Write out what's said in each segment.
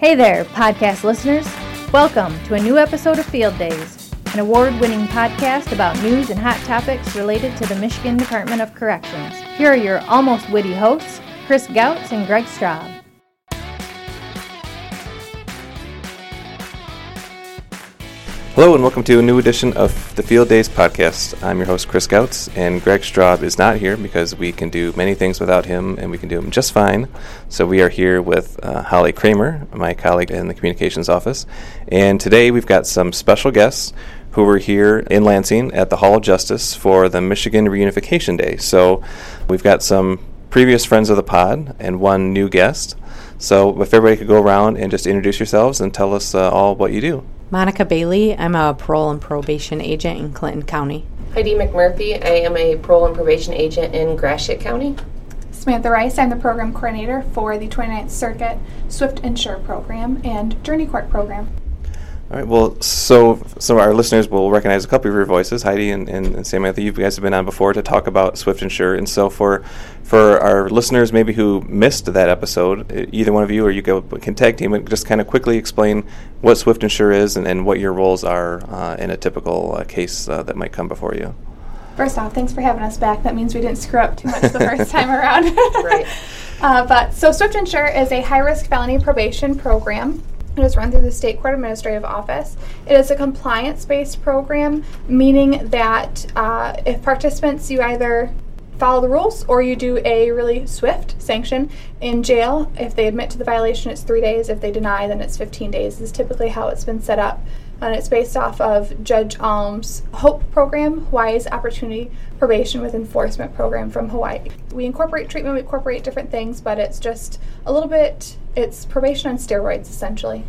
Hey there, podcast listeners. Welcome to a new episode of Field Days, an award winning podcast about news and hot topics related to the Michigan Department of Corrections. Here are your almost witty hosts, Chris Gautz and Greg Straub. Hello and welcome to a new edition of the Field Days podcast. I'm your host Chris Gautz, and Greg Straub is not here because we can do many things without him, and we can do them just fine. So we are here with uh, Holly Kramer, my colleague in the communications office, and today we've got some special guests who were here in Lansing at the Hall of Justice for the Michigan Reunification Day. So we've got some previous friends of the pod and one new guest. So if everybody could go around and just introduce yourselves and tell us uh, all what you do. Monica Bailey. I'm a parole and probation agent in Clinton County. Heidi McMurphy. I am a parole and probation agent in Gratiot County. Samantha Rice. I'm the program coordinator for the 29th Circuit Swift and Sure program and Journey Court program. All right. Well, so so our listeners will recognize a couple of your voices, Heidi and, and, and Samantha. You guys have been on before to talk about Swift and Sure, and so for for our listeners maybe who missed that episode, either one of you or you go can tag team and just kind of quickly explain what Swift and Sure is and, and what your roles are uh, in a typical uh, case uh, that might come before you. First off, thanks for having us back. That means we didn't screw up too much the first time around. Right. Uh, but so Swift and Sure is a high risk felony probation program. It is run through the State Court Administrative Office. It is a compliance based program, meaning that uh, if participants, you either follow the rules or you do a really swift sanction in jail. If they admit to the violation, it's three days. If they deny, then it's 15 days. This is typically how it's been set up. And it's based off of Judge Alm's HOPE program, Hawaii's Opportunity Probation with Enforcement program from Hawaii. We incorporate treatment, we incorporate different things, but it's just a little bit, it's probation on steroids essentially.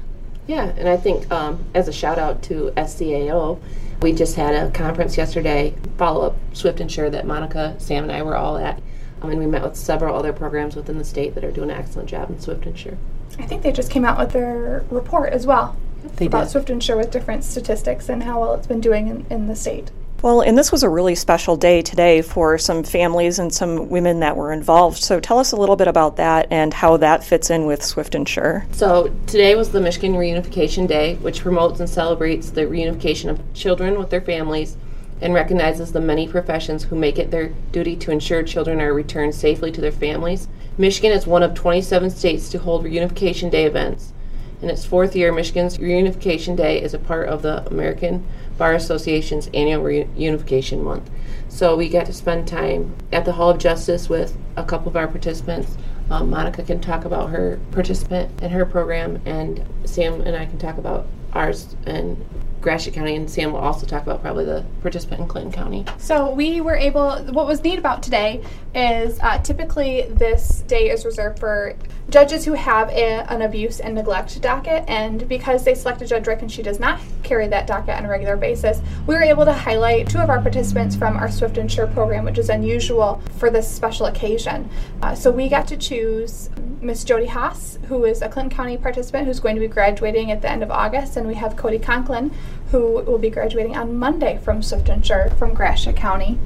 Yeah, and I think um, as a shout out to SCAO, we just had a conference yesterday, follow up Swift and Sure that Monica, Sam, and I were all at. Um, and we met with several other programs within the state that are doing an excellent job in Swift and Sure. I think they just came out with their report as well They about did. Swift and Sure with different statistics and how well it's been doing in, in the state. Well, and this was a really special day today for some families and some women that were involved. So tell us a little bit about that and how that fits in with Swift and Sure. So today was the Michigan Reunification Day, which promotes and celebrates the reunification of children with their families and recognizes the many professions who make it their duty to ensure children are returned safely to their families. Michigan is one of 27 states to hold Reunification Day events. In its fourth year, Michigan's Reunification Day is a part of the American Bar Association's annual Reunification Month. So we got to spend time at the Hall of Justice with a couple of our participants. Um, Monica can talk about her participant and her program, and Sam and I can talk about ours in Gratiot County, and Sam will also talk about probably the participant in Clinton County. So we were able. What was neat about today is uh, typically this day is reserved for judges who have a, an abuse and neglect docket, and because they selected Judge Rick and she does not carry that docket on a regular basis, we were able to highlight two of our participants from our Swift and Sure program, which is unusual for this special occasion. Uh, so we got to choose Miss Jody Haas, who is a Clinton County participant who's going to be graduating at the end of August, and we have Cody Conklin, who will be graduating on Monday from Swift and Sure from Gratiot County.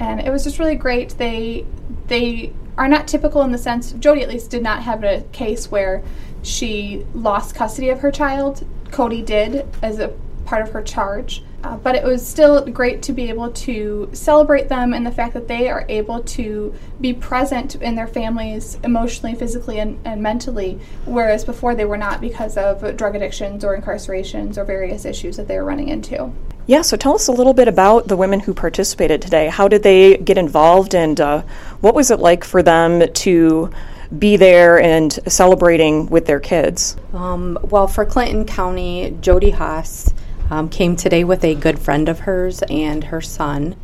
And it was just really great. They they are not typical in the sense Jody at least did not have a case where she lost custody of her child. Cody did as a part of her charge. Uh, but it was still great to be able to celebrate them and the fact that they are able to be present in their families emotionally, physically, and, and mentally, whereas before they were not because of drug addictions or incarcerations or various issues that they were running into. Yeah, so tell us a little bit about the women who participated today. How did they get involved, and uh, what was it like for them to be there and celebrating with their kids? Um, well, for Clinton County, Jody Haas um, came today with a good friend of hers and her son.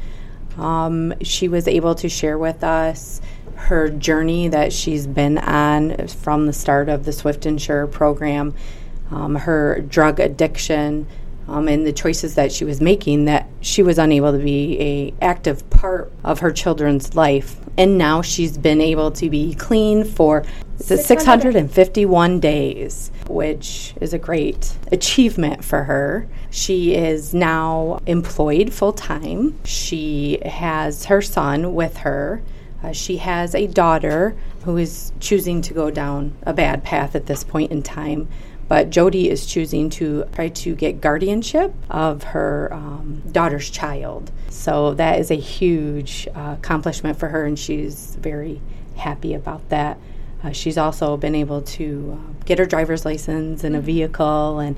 Um, she was able to share with us her journey that she's been on from the start of the Swift and Sure program, um, her drug addiction, um, and the choices that she was making that she was unable to be a active part of her children's life. And now she's been able to be clean for is it 651 days which is a great achievement for her. She is now employed full-time. She has her son with her. Uh, she has a daughter who is choosing to go down a bad path at this point in time But Jody is choosing to try to get guardianship of her um, daughter's child. So that is a huge uh, accomplishment for her, and she's very happy about that. Uh, she's also been able to uh, get her driver's license and a vehicle, and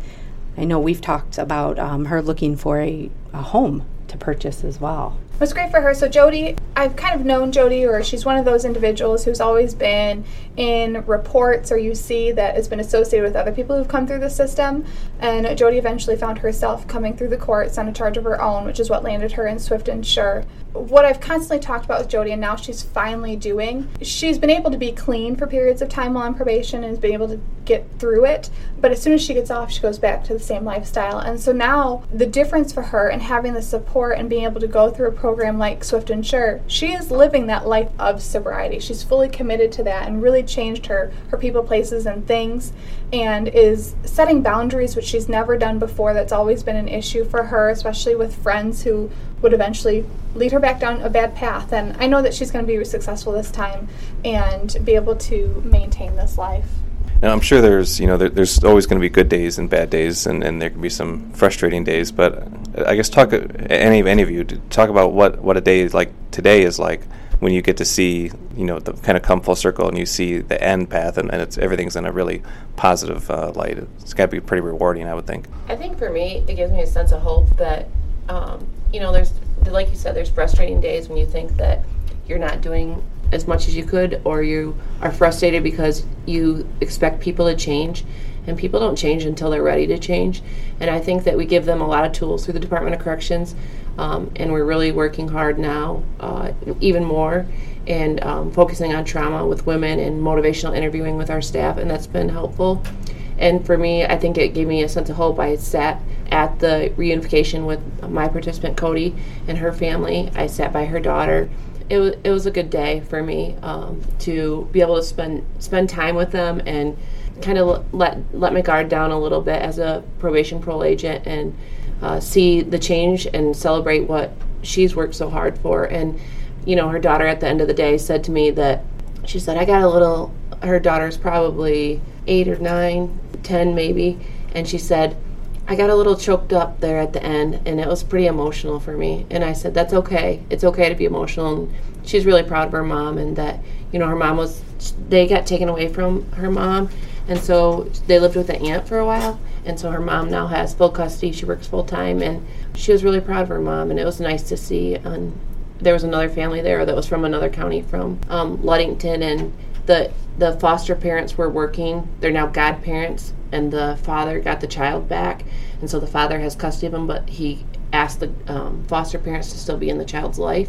I know we've talked about um, her looking for a, a home to purchase as well. Was great for her. So Jody, I've kind of known Jody, or she's one of those individuals who's always been in reports, or you see that has been associated with other people who've come through the system. And Jody eventually found herself coming through the courts on a charge of her own, which is what landed her in Swift and Sure what I've constantly talked about with Jody, and now she's finally doing, she's been able to be clean for periods of time while on probation and has been able to get through it. But as soon as she gets off, she goes back to the same lifestyle. And so now the difference for her and having the support and being able to go through a program like Swift and Sure, she is living that life of sobriety. She's fully committed to that and really changed her her people, places, and things, and is setting boundaries which she's never done before. That's always been an issue for her, especially with friends who would eventually lead her back down a bad path. And I know that she's going to be successful this time and be able to maintain this life. And I'm sure there's, you know, there, there's always going to be good days and bad days, and, and there can be some frustrating days. But I guess talk any of any of you talk about what what a day like today is like when you get to see, you know, the kind of come full circle and you see the end path, and, and it's everything's in a really positive uh, light. It's got to be pretty rewarding, I would think. I think for me, it gives me a sense of hope that um, you know, there's like you said, there's frustrating days when you think that you're not doing as much as you could, or you are frustrated because you expect people to change, and people don't change until they're ready to change. And I think that we give them a lot of tools through the Department of Corrections, um, and we're really working hard now, uh, even more, and um, focusing on trauma with women and motivational interviewing with our staff, and that's been helpful. And for me, I think it gave me a sense of hope. I sat at the reunification with my participant Cody and her family. I sat by her daughter. It was it was a good day for me um, to be able to spend spend time with them and kind of let let my guard down a little bit as a probation parole agent and uh, see the change and celebrate what she's worked so hard for. And you know, her daughter at the end of the day said to me that she said I got a little. Her daughter's probably eight or nine, ten maybe, and she said I got a little choked up there at the end, and it was pretty emotional for me. And I said, "That's okay. It's okay to be emotional." And she's really proud of her mom, and that you know her mom was. They got taken away from her mom, and so they lived with an aunt for a while. And so her mom now has full custody. She works full time, and she was really proud of her mom. And it was nice to see. And there was another family there that was from another county, from um, Ludington, and the the foster parents were working. They're now godparents, and the father got the child back, and so the father has custody of him, but he asked the um, foster parents to still be in the child's life.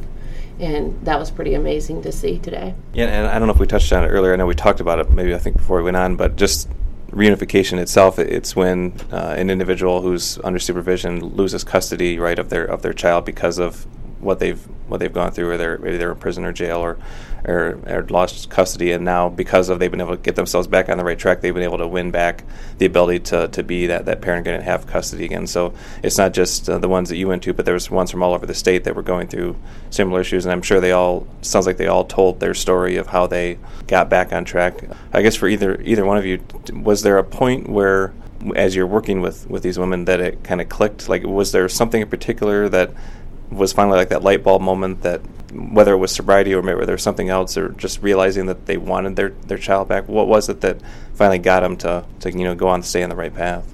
And that was pretty amazing to see today. Yeah, and I don't know if we touched on it earlier. I know we talked about it maybe I think before we went on, but just reunification itself, it's when uh, an individual who's under supervision loses custody, right, of their of their child because of what they've what they've gone through, or they're maybe they're in prison or jail, or, or, or lost custody, and now because of they've been able to get themselves back on the right track, they've been able to win back the ability to, to be that, that parent again and have custody again. So it's not just uh, the ones that you went to, but there there's ones from all over the state that were going through similar issues, and I'm sure they all sounds like they all told their story of how they got back on track. I guess for either either one of you, was there a point where as you're working with with these women that it kind of clicked like was there something in particular that was finally like that light bulb moment that whether it was sobriety or maybe there was something else or just realizing that they wanted their, their child back what was it that finally got them to, to you know go on stay on the right path?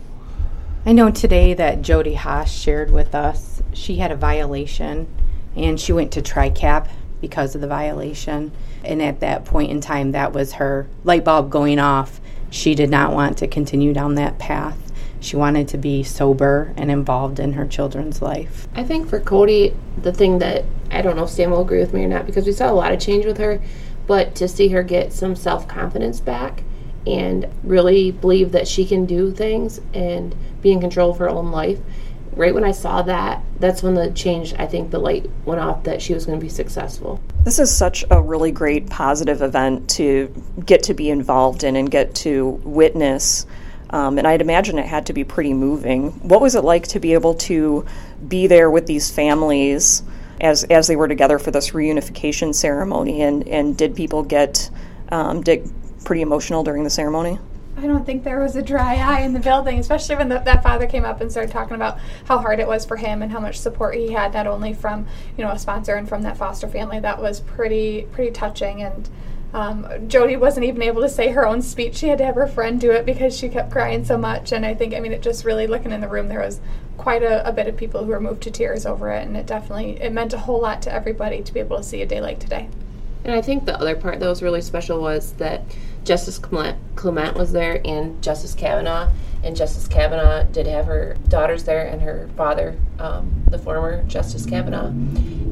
I know today that jody haas shared with us she had a violation and she went to tricap because of the violation. And at that point in time that was her light bulb going off. She did not want to continue down that path she wanted to be sober and involved in her children's life. I think for Cody, the thing that I don't know if Sam will agree with me or not because we saw a lot of change with her, but to see her get some self confidence back and really believe that she can do things and be in control of her own life. Right when I saw that, that's when the change, I think the light went off that she was going to be successful. This is such a really great positive event to get to be involved in and get to witness um, and I'd imagine it had to be pretty moving. What was it like to be able to be there with these families as as they were together for this reunification ceremony? And and did people get um, pretty emotional during the ceremony? I don't think there was a dry eye in the building, especially when the, that father came up and started talking about how hard it was for him and how much support he had, not only from you know a sponsor and from that foster family. That was pretty pretty touching. And um, Jody wasn't even able to say her own speech; she had to have her friend do it because she kept crying so much. And I think, I mean, it just really looking in the room, there was quite a, a bit of people who were moved to tears over it, and it definitely it meant a whole lot to everybody to be able to see a day like today. And I think the other part that was really special was that Justice Clement, Clement was there and Justice Cavanagh. And Justice Cavanagh did have her daughters there and her father, um, the former Justice Cavanagh.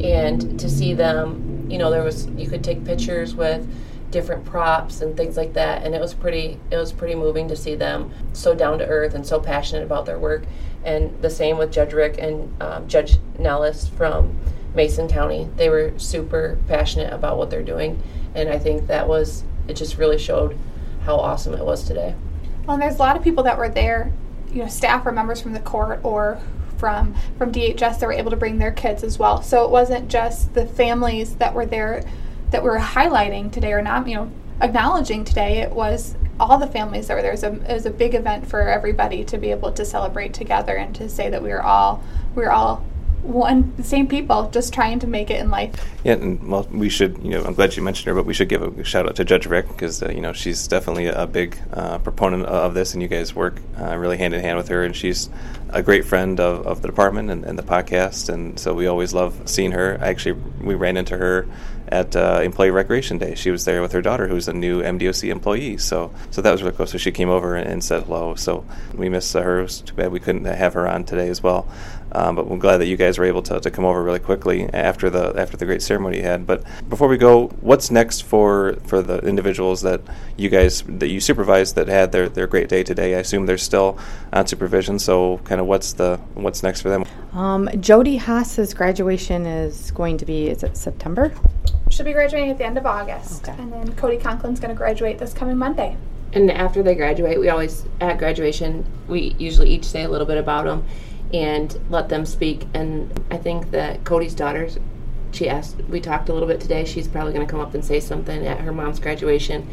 And to see them, you know, there was you could take pictures with different props and things like that, and it was pretty it was pretty moving to see them so down to earth and so passionate about their work. And the same with Judge Rick and um, Judge Nellis from Mason County. They were super passionate about what they're doing, and I think that was it. Just really showed how awesome it was today. Well, there's a lot of people that were there, you know, staff or members from the court or from from DHS that were able to bring their kids as well. So it wasn't just the families that were there that we're highlighting today or not, you know, acknowledging today. It was all the families that were there. It was, a, it was a big event for everybody to be able to celebrate together and to say that we were all we were all one same people just trying to make it in life. Yeah, and well, we should. You know, I'm glad you mentioned her, but we should give a shout out to Judge Rick because uh, you know she's definitely a big uh, proponent of this, and you guys work uh, really hand in hand with her, and she's a great friend of, of the department and, and, the podcast, and so we always love seeing her. Actually, we ran into her at uh, Employee Recreation Day. She was there with her daughter, who's a new MDOC employee. So, so that was really cool. So she came over and, and said hello. So we miss her. It was too bad we couldn't have her on today as well. Um, but we're glad that you guys were able to, to come over really quickly after the after the great ceremony you had. But before we go, what's next for for the individuals that you guys that you supervised that had their, their great day today? I assume they're still on supervision. So, kind of what's the what's next for them? Um, Jody Haas's graduation is going to be is it September? She'll be graduating at the end of August, Okay. and then Cody Conklin's going to graduate this coming Monday. And after they graduate, we always at graduation we usually each say a little bit about them and let them speak. And I think that Cody's daughters, she asked, we talked a little bit today. She's probably going to come up and say something at her mom's graduation.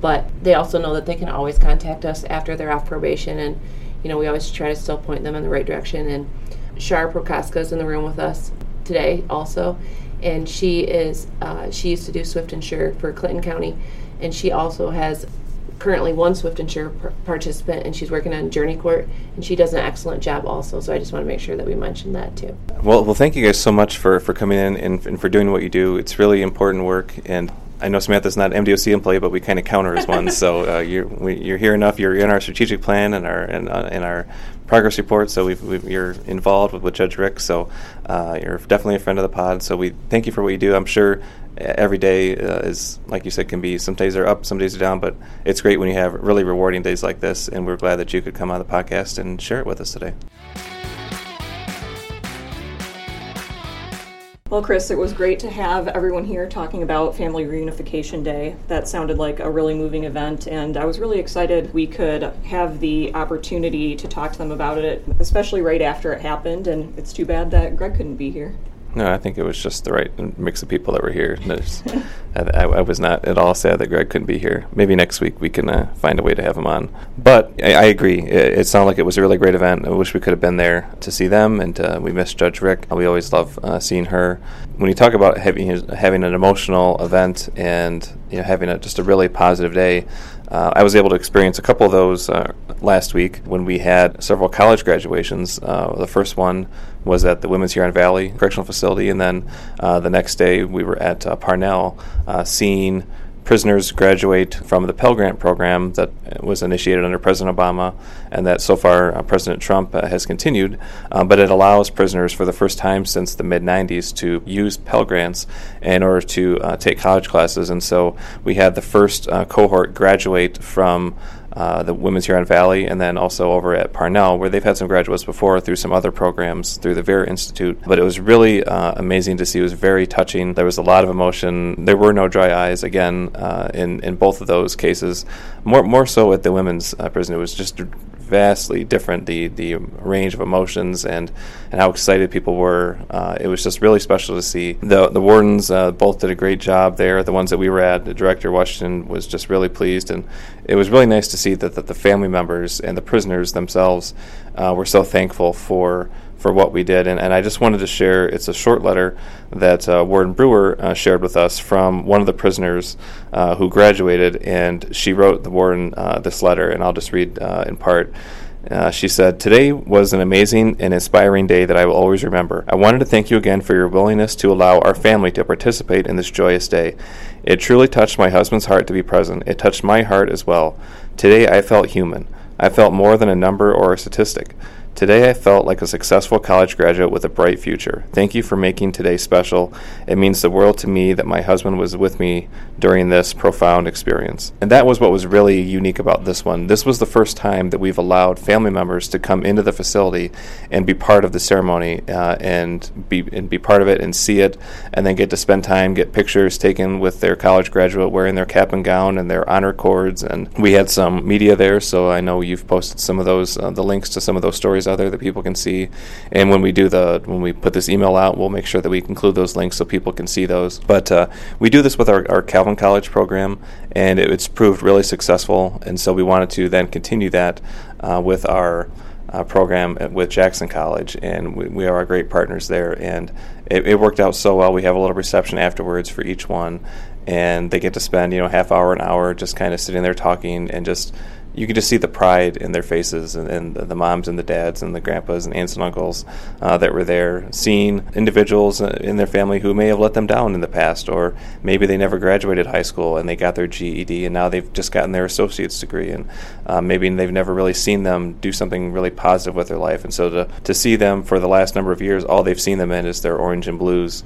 But they also know that they can always contact us after they're off probation, and you know we always try to still point them in the right direction. And Shar Prokaska is in the room with us today also, and she is uh, she used to do Swift and Sure for Clinton County, and she also has currently one Swift and Sure par- participant, and she's working on Journey Court, and she does an excellent job also. So I just want to make sure that we mention that too. Well, well, thank you guys so much for, for coming in and, and for doing what you do. It's really important work, and I know Samantha's not MDOC employee, but we kind of counter as one. so uh, you're we, you're here enough. You're in our strategic plan and our and uh, in our progress report. So we've, we've, you're involved with, with Judge Rick. So uh, you're definitely a friend of the pod. So we thank you for what you do. I'm sure every day uh, is like you said can be some days are up, some days are down. But it's great when you have really rewarding days like this. And we're glad that you could come on the podcast and share it with us today. Well, Chris, it was great to have everyone here talking about Family Reunification Day. That sounded like a really moving event, and I was really excited we could have the opportunity to talk to them about it, especially right after it happened. And it's too bad that Greg couldn't be here. No, I think it was just the right mix of people that were here. I, I, I, was not at all sad that Greg couldn't be here. Maybe next week we can uh, find a way to have him on. But I, I agree. It, it, sounded like it was a really great event. I wish we could have been there to see them, and uh, we miss Judge Rick. We always love uh, seeing her. When you talk about having having an emotional event and you know, having a, just a really positive day, uh, I was able to experience a couple of those uh, last week when we had several college graduations. Uh, the first one was at the Women's Huron Valley Correctional Facility, and then uh, the next day we were at uh, Parnall uh, seeing prisoners graduate from the Pell Grant program that was initiated under President Obama and that so far uh, President Trump uh, has continued. Uh, but it allows prisoners for the first time since the mid 90s to use Pell Grants in order to uh, take college classes. And so we had the first uh, cohort graduate from uh, the Women's Huron Valley, and then also over at Parnall, where they've had some graduates before through some other programs through the Vera Institute. But it was really uh, amazing to see. It was very touching. There was a lot of emotion. There were no dry eyes again uh, in in both of those cases. More more so at the women's uh, prison. It was just vastly different. The the range of emotions and and how excited people were. Uh, it was just really special to see. the The wardens uh, both did a great job there. The ones that we were at, the director Washington was just really pleased, and it was really nice to see that, that the family members and the prisoners themselves uh, were so thankful for for what we did. And, and I just wanted to share it's a short letter that uh, Warden Brewer uh, shared with us from one of the prisoners uh, who graduated, and she wrote the warden uh, this letter, and I'll just read uh, in part. Uh, she said, Today was an amazing and inspiring day that I will always remember. I wanted to thank you again for your willingness to allow our family to participate in this joyous day. It truly touched my husband's heart to be present. It touched my heart as well. Today I felt human. I felt more than a number or a statistic. Today I felt like a successful college graduate with a bright future. Thank you for making today special. It means the world to me that my husband was with me during this profound experience. And that was what was really unique about this one. This was the first time that we've allowed family members to come into the facility and be part of the ceremony uh, and be and be part of it and see it and then get to spend time, get pictures taken with their college graduate wearing their cap and gown and their honor cords and we had some media there so I know you've posted some of those uh, the links to some of those stories out there that people can see. And when we do the when we put this email out, we'll make sure that we include those links so people can see those. But uh, we do this with our, our Calvin College program, and it, it's proved really successful. And so we wanted to then continue that uh, with our uh, program with Jackson College, and we, we, are our great partners there. And it, it, worked out so well. We have a little reception afterwards for each one, and they get to spend you know half hour, an hour, just kind of sitting there talking and just you could just see the pride in their faces and, and the, moms and the dads and the grandpas and aunts and uncles uh, that were there, seeing individuals uh, in their family who may have let them down in the past, or maybe they never graduated high school and they got their GED and now they've just gotten their associate's degree, and uh, maybe they've never really seen them do something really positive with their life. And so to, to see them for the last number of years, all they've seen them in is their orange and blues.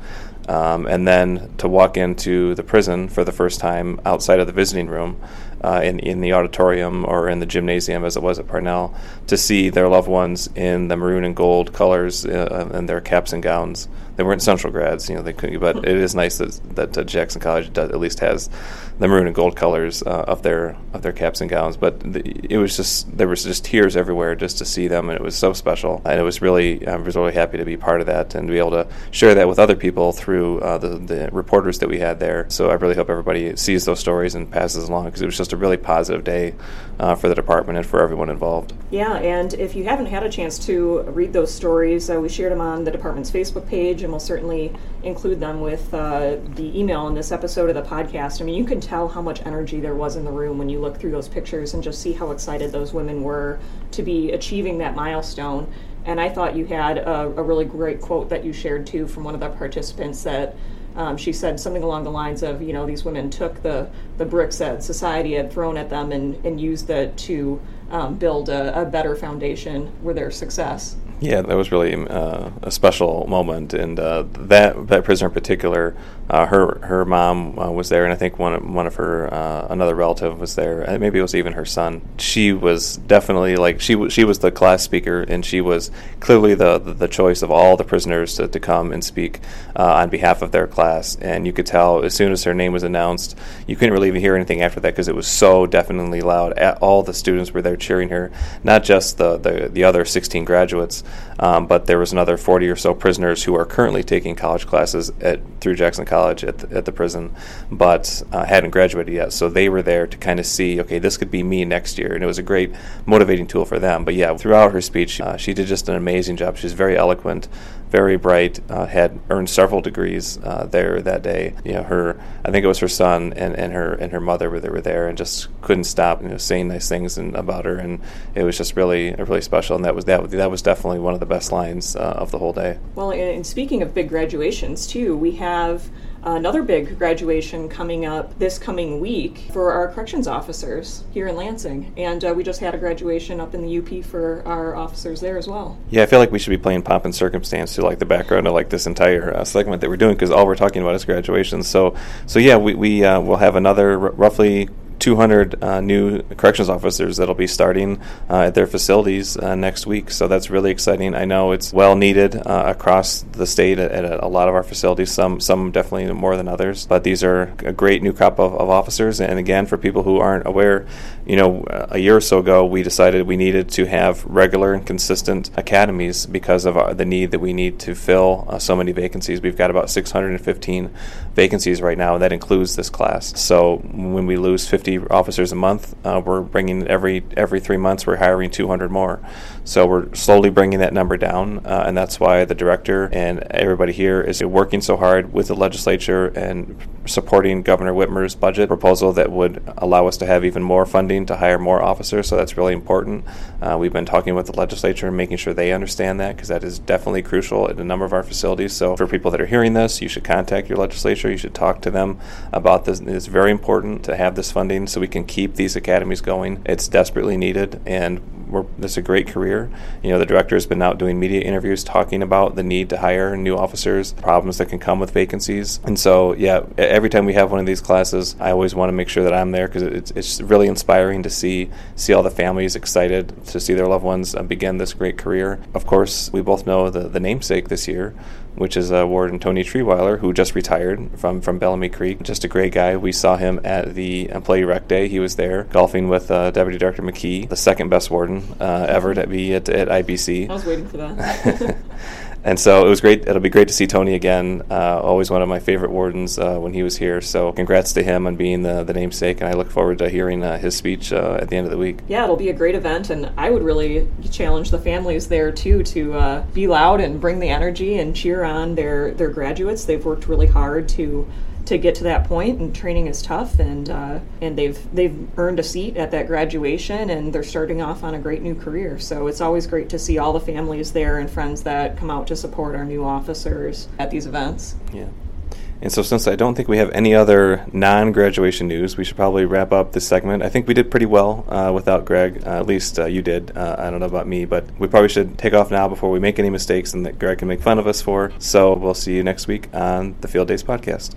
Um, and then to walk into the prison for the first time outside of the visiting room uh, in, in the auditorium or in the gymnasium as it was at Parnall to see their loved ones in the maroon and gold colors uh, and their caps and gowns. They weren't Central grads, you know. They couldn't, but it is nice that, that uh, Jackson College does, at least has the maroon and gold colors uh, of their of their caps and gowns. But the, it was just there was just tears everywhere just to see them, and it was so special. And it was really I was really happy to be part of that and to be able to share that with other people through uh, the the reporters that we had there. So I really hope everybody sees those stories and passes along because it was just a really positive day uh, for the department and for everyone involved. Yeah, and if you haven't had a chance to read those stories, uh, we shared them on the department's Facebook page, and we'll certainly include them with uh, the email in this episode of the podcast. I mean, you can tell how much energy there was in the room when you look through those pictures and just see how excited those women were to be achieving that milestone. And I thought you had a, a really great quote that you shared too from one of the participants that um, she said something along the lines of, you know, these women took the, the bricks that society had thrown at them and, and used it to um, build a, a, better foundation for their success. Yeah, that was really uh, a special moment, and uh, that that prisoner in particular, uh, her her mom uh, was there, and I think one of, one of her uh, another relative was there. Maybe it was even her son. She was definitely like she w- she was the class speaker, and she was clearly the the, the choice of all the prisoners to, to come and speak uh, on behalf of their class. And you could tell as soon as her name was announced, you couldn't really even hear anything after that because it was so definitely loud. All the students were there cheering her, not just the the, the other 16 graduates. Um, but there was another 40 or so prisoners who are currently taking college classes at through Jackson College at the, at the prison, but uh, hadn't graduated yet. So they were there to kind of see, okay, this could be me next year, and it was a great motivating tool for them. But yeah, throughout her speech, uh, she did just an amazing job. She's very eloquent, very bright, uh, had earned several degrees uh, there that day. You know, her I think it was her son and, and her and her mother were, they were there and just couldn't stop you know saying nice things and, about her, and it was just really really special. And that was that that was definitely one of the best lines uh, of the whole day. Well, and speaking of big graduations too, we have another big graduation coming up this coming week for our corrections officers here in Lansing. And uh, we just had a graduation up in the UP for our officers there as well. Yeah, I feel like we should be playing Pomp and Circumstance to like the background of like this entire uh, segment that we're doing because all we're talking about is graduations. So, so yeah, we, we uh, will have another r- roughly 200 uh, new corrections officers that'll be starting uh, at their facilities uh, next week. So that's really exciting. I know it's well needed uh, across the state at, at, a lot of our facilities. Some some definitely more than others. But these are a great new crop of, of officers. And again, for people who aren't aware, you know, a year or so ago, we decided we needed to have regular and consistent academies because of our, the need that we need to fill uh, so many vacancies. We've got about 615 vacancies right now, and that includes this class. So when we lose 50 officers a month, uh, we're bringing every every three months we're hiring 200 more. So we're slowly bringing that number down, uh, and that's why the director and everybody here is working so hard with the legislature and supporting Governor Whitmer's budget proposal that would allow us to have even more funding to hire more officers. So that's really important. Uh, we've been talking with the legislature and making sure they understand that because that is definitely crucial at a number of our facilities. So for people that are hearing this, you should contact your legislature. You should talk to them about this. It's very important to have this funding so we can keep these academies going. It's desperately needed, and we're, this is a great career. You know, the director has been out doing media interviews talking about the need to hire new officers, problems that can come with vacancies. And so, yeah, every time we have one of these classes, I always want to make sure that I'm there because it's, it's really inspiring to see see all the families excited to see their loved ones uh, begin this great career. Of course, we both know the, the namesake this year which is uh, Warden Tony Trierweiler, who just retired from, from Bellamy Creek. Just a great guy. We saw him at the Employee Rec Day. He was there golfing with uh, Deputy Director McKee, the second best warden uh, ever to be at, at IBC. I was waiting for that. and so it was great. It'll be great to see Tony again. Uh, always one of my favorite wardens uh, when he was here. So congrats to him on being the, the namesake, and I look forward to hearing uh, his speech uh, at the end of the week. Yeah, it'll be a great event, and I would really challenge the families there too to uh, be loud and bring the energy and cheer on their their graduates. They've worked really hard to to get to that point and training is tough and uh, and they've they've earned a seat at that graduation and they're starting off on a great new career so it's always great to see all the families there and friends that come out to support our new officers at these events yeah and so, since I don't think we have any other non graduation news, we should probably wrap up this segment. I think we did pretty well uh, without Greg. Uh, at least uh, you did. Uh, I don't know about me, but we probably should take off now before we make any mistakes and that Greg can make fun of us for. So, we'll see you next week on the Field Days podcast.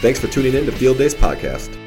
Thanks for tuning in to Field Days Podcast.